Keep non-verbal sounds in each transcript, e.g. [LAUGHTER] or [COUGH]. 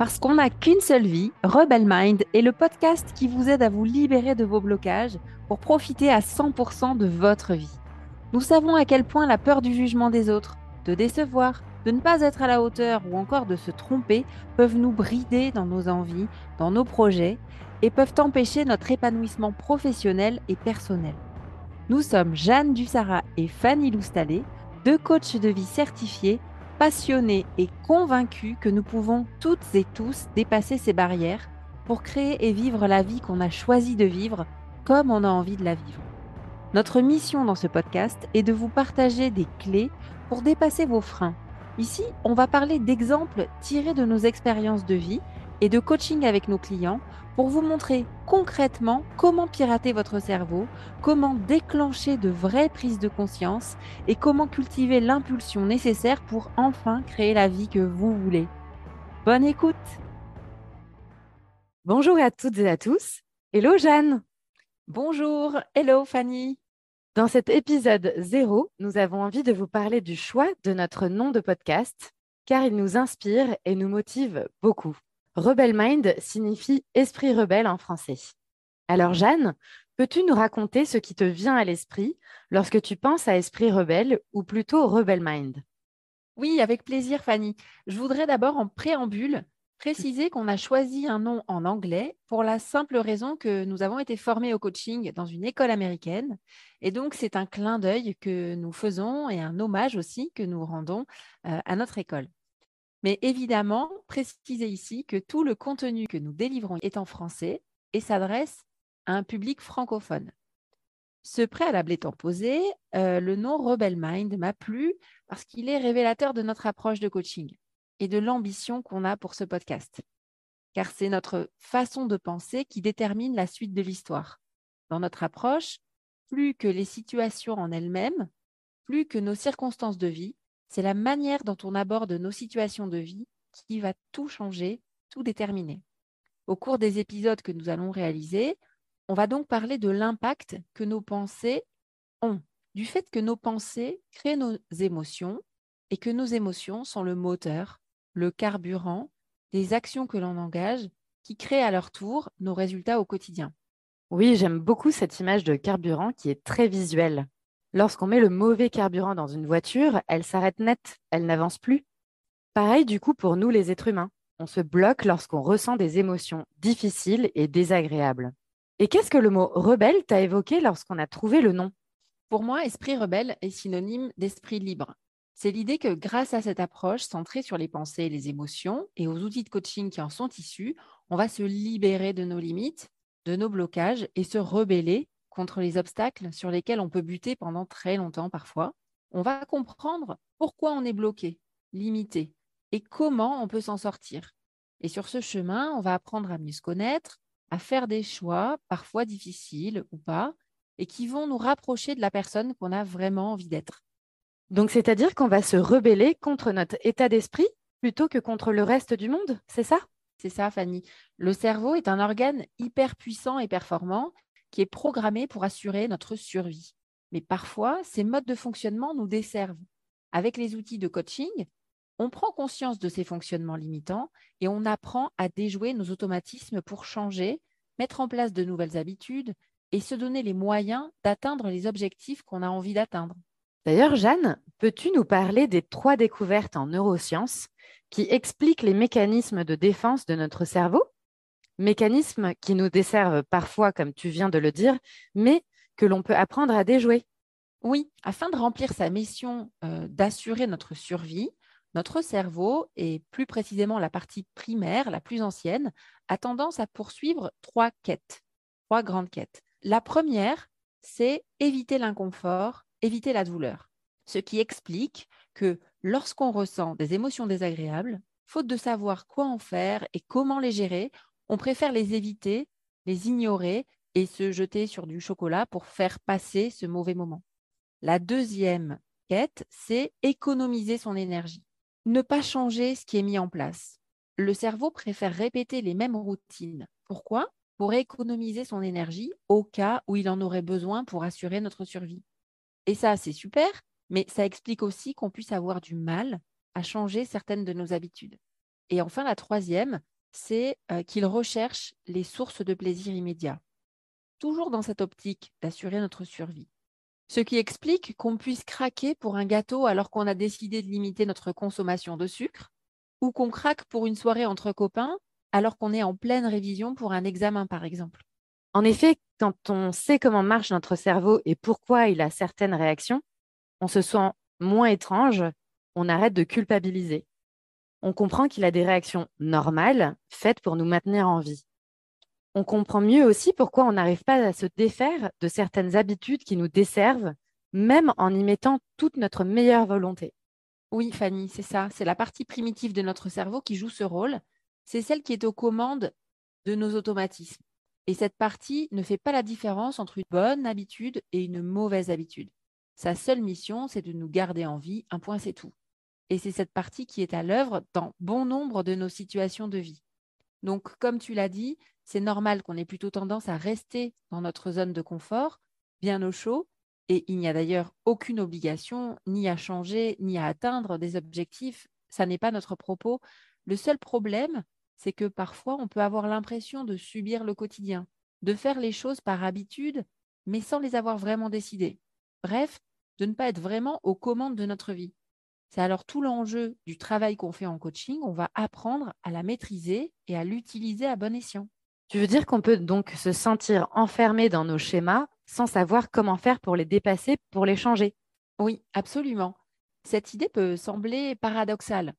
Parce qu'on n'a qu'une seule vie, Rebel Mind est le podcast qui vous aide à vous libérer de vos blocages pour profiter à 100% de votre vie. Nous savons à quel point la peur du jugement des autres, de décevoir, de ne pas être à la hauteur ou encore de se tromper peuvent nous brider dans nos envies, dans nos projets et peuvent empêcher notre épanouissement professionnel et personnel. Nous sommes Jeanne Dussara et Fanny Loustalé, deux coachs de vie certifiés passionnés et convaincus que nous pouvons toutes et tous dépasser ces barrières pour créer et vivre la vie qu'on a choisi de vivre comme on a envie de la vivre. Notre mission dans ce podcast est de vous partager des clés pour dépasser vos freins. Ici, on va parler d'exemples tirés de nos expériences de vie et de coaching avec nos clients pour vous montrer concrètement comment pirater votre cerveau, comment déclencher de vraies prises de conscience et comment cultiver l'impulsion nécessaire pour enfin créer la vie que vous voulez. Bonne écoute Bonjour à toutes et à tous. Hello Jeanne Bonjour, hello Fanny Dans cet épisode 0, nous avons envie de vous parler du choix de notre nom de podcast car il nous inspire et nous motive beaucoup. Rebel Mind signifie esprit rebelle en français. Alors Jeanne, peux-tu nous raconter ce qui te vient à l'esprit lorsque tu penses à esprit rebelle ou plutôt Rebel Mind? Oui, avec plaisir Fanny. Je voudrais d'abord en préambule préciser qu'on a choisi un nom en anglais pour la simple raison que nous avons été formés au coaching dans une école américaine. Et donc, c'est un clin d'œil que nous faisons et un hommage aussi que nous rendons euh, à notre école. Mais évidemment, précisez ici que tout le contenu que nous délivrons est en français et s'adresse à un public francophone. Ce préalable étant posé, euh, le nom Rebel Mind m'a plu parce qu'il est révélateur de notre approche de coaching et de l'ambition qu'on a pour ce podcast. Car c'est notre façon de penser qui détermine la suite de l'histoire. Dans notre approche, plus que les situations en elles-mêmes, plus que nos circonstances de vie, c'est la manière dont on aborde nos situations de vie qui va tout changer, tout déterminer. Au cours des épisodes que nous allons réaliser, on va donc parler de l'impact que nos pensées ont, du fait que nos pensées créent nos émotions et que nos émotions sont le moteur, le carburant des actions que l'on engage qui créent à leur tour nos résultats au quotidien. Oui, j'aime beaucoup cette image de carburant qui est très visuelle. Lorsqu'on met le mauvais carburant dans une voiture, elle s'arrête net, elle n'avance plus. Pareil du coup pour nous les êtres humains. On se bloque lorsqu'on ressent des émotions difficiles et désagréables. Et qu'est-ce que le mot rebelle t'a évoqué lorsqu'on a trouvé le nom? Pour moi, esprit rebelle est synonyme d'esprit libre. C'est l'idée que grâce à cette approche centrée sur les pensées et les émotions et aux outils de coaching qui en sont issus, on va se libérer de nos limites, de nos blocages et se rebeller contre les obstacles sur lesquels on peut buter pendant très longtemps parfois, on va comprendre pourquoi on est bloqué, limité, et comment on peut s'en sortir. Et sur ce chemin, on va apprendre à mieux se connaître, à faire des choix, parfois difficiles ou pas, et qui vont nous rapprocher de la personne qu'on a vraiment envie d'être. Donc, c'est-à-dire qu'on va se rebeller contre notre état d'esprit plutôt que contre le reste du monde, c'est ça? C'est ça, Fanny. Le cerveau est un organe hyper puissant et performant qui est programmé pour assurer notre survie. Mais parfois, ces modes de fonctionnement nous desservent. Avec les outils de coaching, on prend conscience de ces fonctionnements limitants et on apprend à déjouer nos automatismes pour changer, mettre en place de nouvelles habitudes et se donner les moyens d'atteindre les objectifs qu'on a envie d'atteindre. D'ailleurs, Jeanne, peux-tu nous parler des trois découvertes en neurosciences qui expliquent les mécanismes de défense de notre cerveau? Mécanismes qui nous desservent parfois, comme tu viens de le dire, mais que l'on peut apprendre à déjouer. Oui, afin de remplir sa mission euh, d'assurer notre survie, notre cerveau, et plus précisément la partie primaire, la plus ancienne, a tendance à poursuivre trois quêtes, trois grandes quêtes. La première, c'est éviter l'inconfort, éviter la douleur. Ce qui explique que lorsqu'on ressent des émotions désagréables, faute de savoir quoi en faire et comment les gérer, on préfère les éviter, les ignorer et se jeter sur du chocolat pour faire passer ce mauvais moment. La deuxième quête, c'est économiser son énergie. Ne pas changer ce qui est mis en place. Le cerveau préfère répéter les mêmes routines. Pourquoi? Pour économiser son énergie au cas où il en aurait besoin pour assurer notre survie. Et ça, c'est super, mais ça explique aussi qu'on puisse avoir du mal à changer certaines de nos habitudes. Et enfin, la troisième, c'est euh, qu'ils recherchent les sources de plaisir immédiat, toujours dans cette optique d'assurer notre survie. Ce qui explique qu'on puisse craquer pour un gâteau alors qu'on a décidé de limiter notre consommation de sucre, ou qu'on craque pour une soirée entre copains alors qu'on est en pleine révision pour un examen, par exemple. En effet, quand on sait comment marche notre cerveau et pourquoi il a certaines réactions, on se sent moins étrange, on arrête de culpabiliser. On comprend qu'il a des réactions normales, faites pour nous maintenir en vie. On comprend mieux aussi pourquoi on n'arrive pas à se défaire de certaines habitudes qui nous desservent, même en y mettant toute notre meilleure volonté. Oui, Fanny, c'est ça. C'est la partie primitive de notre cerveau qui joue ce rôle. C'est celle qui est aux commandes de nos automatismes. Et cette partie ne fait pas la différence entre une bonne habitude et une mauvaise habitude. Sa seule mission, c'est de nous garder en vie, un point c'est tout. Et c'est cette partie qui est à l'œuvre dans bon nombre de nos situations de vie. Donc, comme tu l'as dit, c'est normal qu'on ait plutôt tendance à rester dans notre zone de confort, bien au chaud, et il n'y a d'ailleurs aucune obligation ni à changer, ni à atteindre des objectifs. Ça n'est pas notre propos. Le seul problème, c'est que parfois on peut avoir l'impression de subir le quotidien, de faire les choses par habitude, mais sans les avoir vraiment décidées. Bref, de ne pas être vraiment aux commandes de notre vie. C'est alors tout l'enjeu du travail qu'on fait en coaching, on va apprendre à la maîtriser et à l'utiliser à bon escient. Tu veux dire qu'on peut donc se sentir enfermé dans nos schémas sans savoir comment faire pour les dépasser, pour les changer? Oui, absolument. Cette idée peut sembler paradoxale.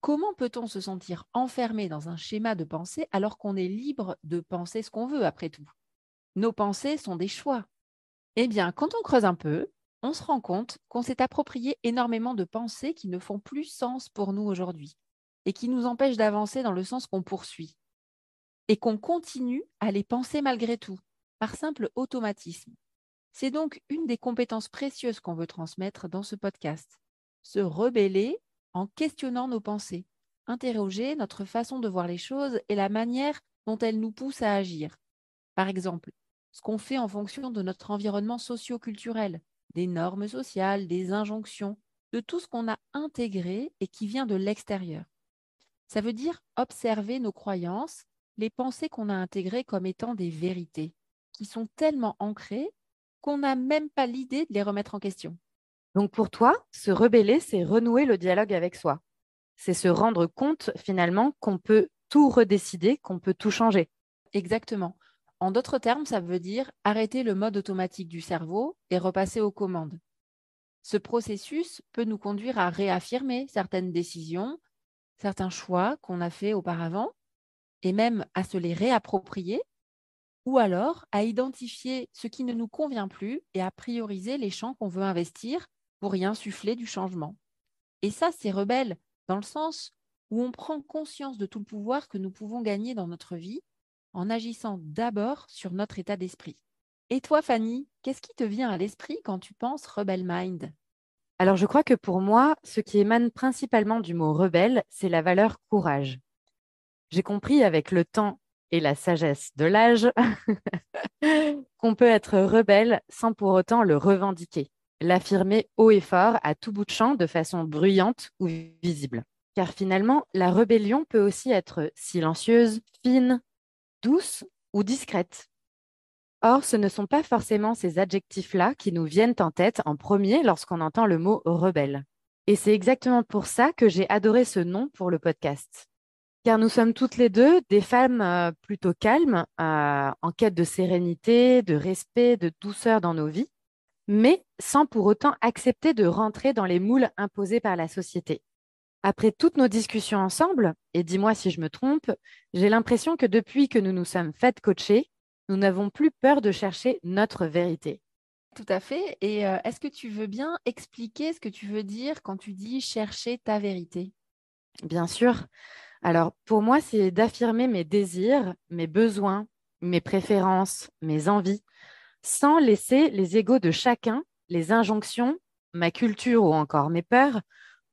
Comment peut-on se sentir enfermé dans un schéma de pensée alors qu'on est libre de penser ce qu'on veut après tout? Nos pensées sont des choix. Eh bien, quand on creuse un peu, on se rend compte qu'on s'est approprié énormément de pensées qui ne font plus sens pour nous aujourd'hui et qui nous empêchent d'avancer dans le sens qu'on poursuit. Et qu'on continue à les penser malgré tout, par simple automatisme. C'est donc une des compétences précieuses qu'on veut transmettre dans ce podcast. Se rebeller en questionnant nos pensées, interroger notre façon de voir les choses et la manière dont elles nous poussent à agir. Par exemple, ce qu'on fait en fonction de notre environnement socio-culturel, des normes sociales, des injonctions, de tout ce qu'on a intégré et qui vient de l'extérieur. Ça veut dire observer nos croyances, les pensées qu'on a intégrées comme étant des vérités, qui sont tellement ancrées qu'on n'a même pas l'idée de les remettre en question. Donc pour toi, se rebeller, c'est renouer le dialogue avec soi. C'est se rendre compte finalement qu'on peut tout redécider, qu'on peut tout changer. Exactement. En d'autres termes, ça veut dire arrêter le mode automatique du cerveau et repasser aux commandes. Ce processus peut nous conduire à réaffirmer certaines décisions, certains choix qu'on a faits auparavant, et même à se les réapproprier, ou alors à identifier ce qui ne nous convient plus et à prioriser les champs qu'on veut investir pour y insuffler du changement. Et ça, c'est rebelle, dans le sens où on prend conscience de tout le pouvoir que nous pouvons gagner dans notre vie en agissant d'abord sur notre état d'esprit. Et toi, Fanny, qu'est-ce qui te vient à l'esprit quand tu penses rebel mind? Alors, je crois que pour moi, ce qui émane principalement du mot rebelle, c'est la valeur courage. J'ai compris avec le temps et la sagesse de l'âge [LAUGHS] qu'on peut être rebelle sans pour autant le revendiquer, l'affirmer haut et fort à tout bout de champ de façon bruyante ou visible. Car finalement, la rébellion peut aussi être silencieuse, fine, douce ou discrète. Or, ce ne sont pas forcément ces adjectifs-là qui nous viennent en tête en premier lorsqu'on entend le mot rebelle. Et c'est exactement pour ça que j'ai adoré ce nom pour le podcast. Car nous sommes toutes les deux des femmes euh, plutôt calmes, euh, en quête de sérénité, de respect, de douceur dans nos vies, mais sans pour autant accepter de rentrer dans les moules imposés par la société. Après toutes nos discussions ensemble, et dis-moi si je me trompe, j'ai l'impression que depuis que nous nous sommes faites coacher, nous n'avons plus peur de chercher notre vérité. Tout à fait. Et euh, est-ce que tu veux bien expliquer ce que tu veux dire quand tu dis chercher ta vérité? Bien sûr. Alors, pour moi, c'est d'affirmer mes désirs, mes besoins, mes préférences, mes envies, sans laisser les égaux de chacun, les injonctions, ma culture ou encore mes peurs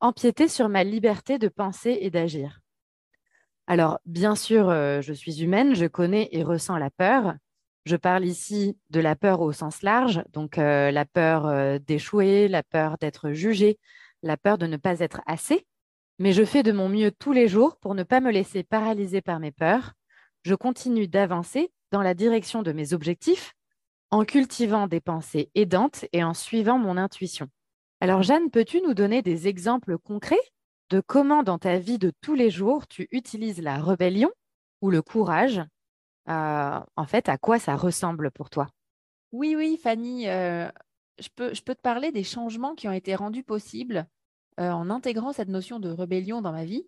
empiéter sur ma liberté de penser et d'agir. Alors, bien sûr, euh, je suis humaine, je connais et ressens la peur. Je parle ici de la peur au sens large, donc euh, la peur euh, d'échouer, la peur d'être jugé, la peur de ne pas être assez. Mais je fais de mon mieux tous les jours pour ne pas me laisser paralyser par mes peurs. Je continue d'avancer dans la direction de mes objectifs en cultivant des pensées aidantes et en suivant mon intuition. Alors Jeanne, peux-tu nous donner des exemples concrets de comment dans ta vie de tous les jours tu utilises la rébellion ou le courage euh, En fait, à quoi ça ressemble pour toi? Oui, oui, Fanny, euh, je, peux, te parler des changements qui ont été rendus possibles euh, en intégrant cette notion de rébellion dans ma vie.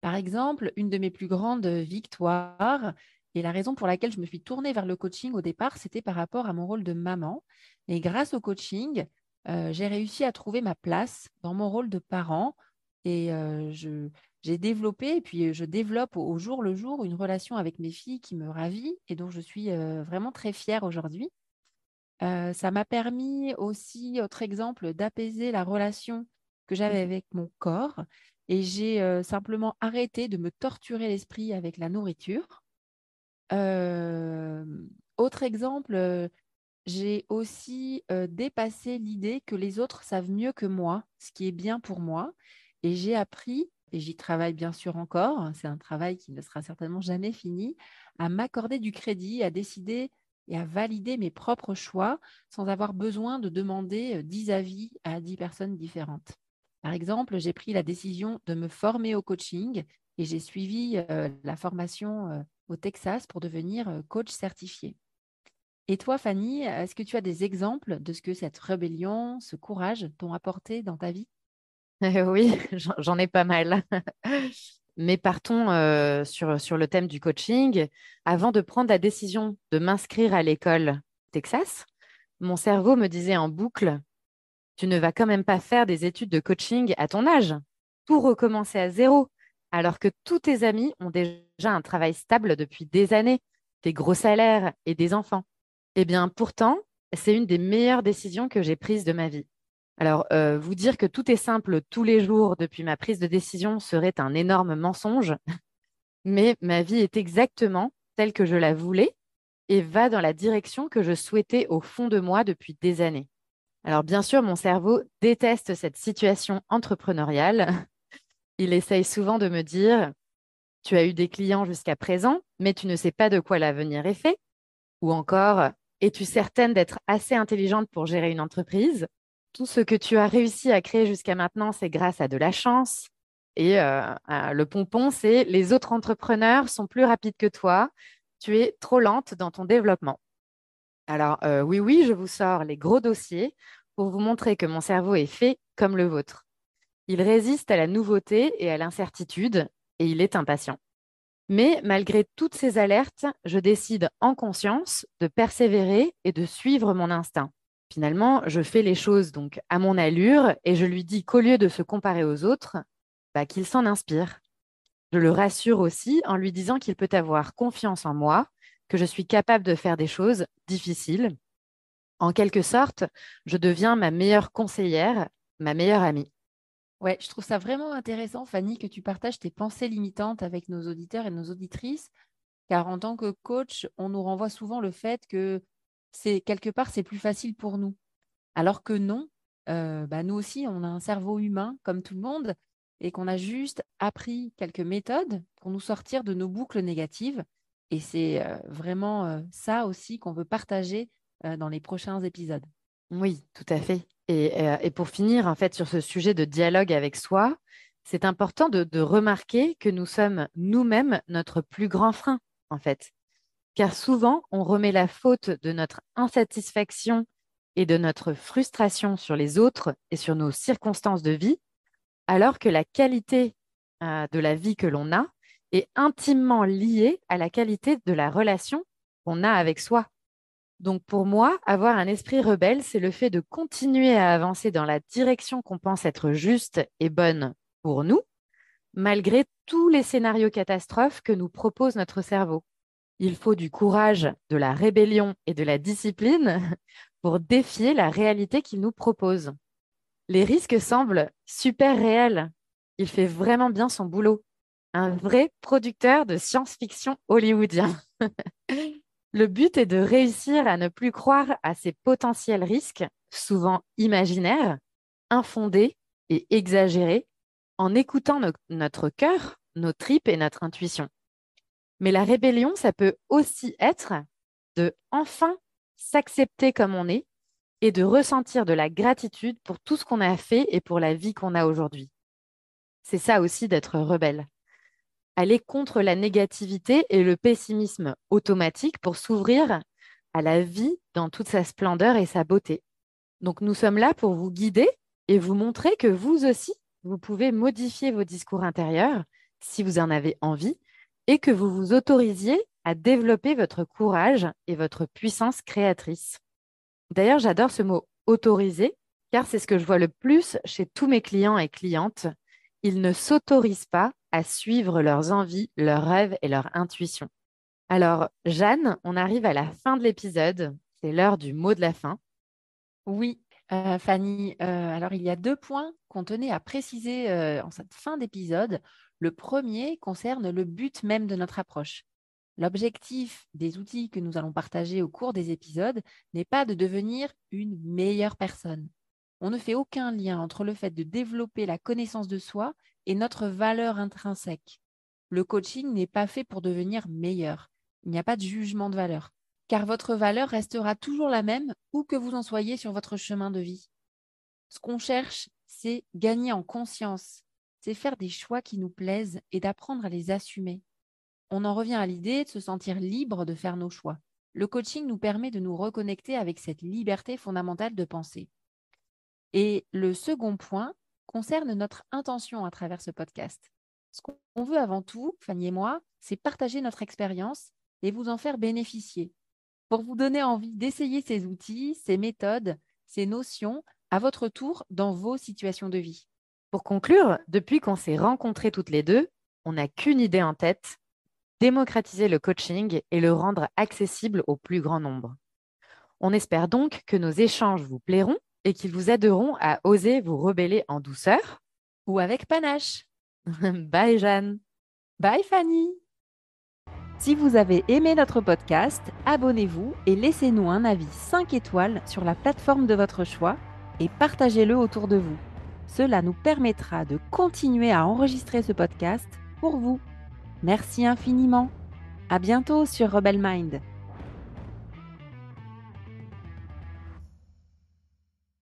Par exemple, une de mes plus grandes victoires, et la raison pour laquelle je me suis tournée vers le coaching au départ, c'était par rapport à mon rôle de maman. Et grâce au coaching, j'ai réussi à trouver ma place dans mon rôle de parent et j'ai développé et puis je développe au, jour le jour une relation avec mes filles qui me ravit et dont je suis vraiment très fière aujourd'hui. ça m'a permis aussi, autre exemple, d'apaiser la relation que j'avais mmh. avec mon corps et j'ai simplement arrêté de me torturer l'esprit avec la nourriture. autre exemple, j'ai aussi dépassé l'idée que les autres savent mieux que moi ce qui est bien pour moi et j'ai appris, et j'y travaille bien sûr encore, c'est un travail qui ne sera certainement jamais fini, à m'accorder du crédit, à décider et à valider mes propres choix sans avoir besoin de demander 10 avis à 10 personnes différentes. Par exemple, j'ai pris la décision de me former au coaching et j'ai suivi la formation au Texas pour devenir coach certifié. Et toi, Fanny, est-ce que tu as des exemples de ce que cette rébellion, ce courage t'ont apporté dans ta vie? [LAUGHS] Oui, j'en ai pas mal. [LAUGHS] Mais partons euh, sur, sur le thème du coaching. Avant de prendre la décision de m'inscrire à l'école Texas, mon cerveau me disait en boucle, tu ne vas quand même pas faire des études de coaching à ton âge, tout recommencer à zéro, alors que tous tes amis ont déjà un travail stable depuis des années, des gros salaires et des enfants. Eh bien, pourtant, c'est une des meilleures décisions que j'ai prises de ma vie. Alors, euh, vous dire que tout est simple tous les jours depuis ma prise de décision serait un énorme mensonge, [LAUGHS] mais ma vie est exactement telle que je la voulais et va dans la direction que je souhaitais au fond de moi depuis des années. Alors, bien sûr, mon cerveau déteste cette situation entrepreneuriale. [LAUGHS] Il essaye souvent de me dire, tu as eu des clients jusqu'à présent, mais tu ne sais pas de quoi l'avenir est fait. Ou encore, es-tu certaine d'être assez intelligente pour gérer une entreprise? Tout ce que tu as réussi à créer jusqu'à maintenant, c'est grâce à de la chance. Et euh, le pompon, c'est les autres entrepreneurs sont plus rapides que toi. Tu es trop lente dans ton développement. Alors euh, oui, oui, je vous sors les gros dossiers pour vous montrer que mon cerveau est fait comme le vôtre. Il résiste à la nouveauté et à l'incertitude et il est impatient. Mais malgré toutes ces alertes, je décide en conscience de persévérer et de suivre mon instinct. Finalement, je fais les choses donc à mon allure et je lui dis qu'au lieu de se comparer aux autres, bah, qu'il s'en inspire. Je le rassure aussi en lui disant qu'il peut avoir confiance en moi, que je suis capable de faire des choses difficiles. En quelque sorte, je deviens ma meilleure conseillère, ma meilleure amie. Ouais, je trouve ça vraiment intéressant, Fanny, que tu partages tes pensées limitantes avec nos auditeurs et nos auditrices, car en tant que coach, on nous renvoie souvent le fait que c'est quelque part, c'est plus facile pour nous. Alors que non, euh, bah, nous aussi, on a un cerveau humain comme tout le monde et qu'on a juste appris quelques méthodes pour nous sortir de nos boucles négatives. Et c'est euh, vraiment euh, ça aussi qu'on veut partager dans les prochains épisodes. Oui, tout à fait. Et, pour finir, en fait, sur ce sujet de dialogue avec soi, c'est important de remarquer que nous sommes nous-mêmes notre plus grand frein, en fait car souvent on remet la faute de notre insatisfaction et de notre frustration sur les autres et sur nos circonstances de vie, alors que la qualité euh, de la vie que l'on a est intimement liée à la qualité de la relation qu'on a avec soi. Donc pour moi, avoir un esprit rebelle, c'est le fait de continuer à avancer dans la direction qu'on pense être juste et bonne pour nous, malgré tous les scénarios catastrophes que nous propose notre cerveau il faut du courage, de la rébellion et de la discipline [LAUGHS] pour défier la réalité qu'il nous propose. Les risques semblent super réels. Il fait vraiment bien son boulot. Un vrai producteur de science-fiction hollywoodien. [LAUGHS] Le but est de réussir à ne plus croire à ces potentiels risques, souvent imaginaires, infondés et exagérés, en écoutant notre cœur, nos tripes et notre intuition. Mais la rébellion, ça peut aussi être de enfin s'accepter comme on est et de ressentir de la gratitude pour tout ce qu'on a fait et pour la vie qu'on a aujourd'hui. C'est ça aussi d'être rebelle. Aller contre la négativité et le pessimisme automatique pour s'ouvrir à la vie dans toute sa splendeur et sa beauté. Donc nous sommes là pour vous guider et vous montrer que vous aussi, vous pouvez modifier vos discours intérieurs si vous en avez envie et que vous vous autorisiez à développer votre courage et votre puissance créatrice. D'ailleurs, j'adore ce mot autoriser car c'est ce que je vois le plus chez tous mes clients et clientes. Ils ne s'autorisent pas suivre leurs envies, leurs rêves et leur intuition. Alors, Jeanne, on arrive à la fin de l'épisode. C'est l'heure du mot de la fin. Oui, euh, Fanny. Euh, alors, il y a deux points qu'on tenait à préciser euh, en cette fin d'épisode. Le premier concerne le but même de notre approche. L'objectif des outils que nous allons partager au cours des épisodes n'est pas de devenir une meilleure personne. On ne fait aucun lien entre le fait de développer la connaissance de soi et notre valeur intrinsèque. Le coaching n'est pas fait pour devenir meilleur. Il n'y a pas de jugement de valeur, car votre valeur restera toujours la même où que vous en soyez sur votre chemin de vie. Ce qu'on cherche, c'est gagner en conscience, c'est faire des choix qui nous plaisent et d'apprendre à les assumer. On en revient à l'idée de se sentir libre de faire nos choix. Le coaching nous permet de nous reconnecter avec cette liberté fondamentale de penser. Et le second point concerne notre intention à travers ce podcast. Ce qu'on veut avant tout, Fanny et moi, c'est partager notre expérience et vous en faire bénéficier pour vous donner envie d'essayer ces outils, ces méthodes, ces notions à votre tour dans vos situations de vie. Pour conclure, depuis qu'on s'est rencontrés toutes les deux, on n'a qu'une idée en tête, démocratiser le coaching et le rendre accessible au plus grand nombre. On espère donc que nos échanges vous plairont et qu'ils vous aideront à oser vous rebeller en douceur ou avec panache. [LAUGHS] Bye Jeanne. Bye Fanny. Si vous avez aimé notre podcast, abonnez-vous et laissez-nous un avis 5 étoiles sur la plateforme de votre choix et partagez-le autour de vous. Cela nous permettra de continuer à enregistrer ce podcast pour vous. Merci infiniment. À bientôt sur Rebel Mind.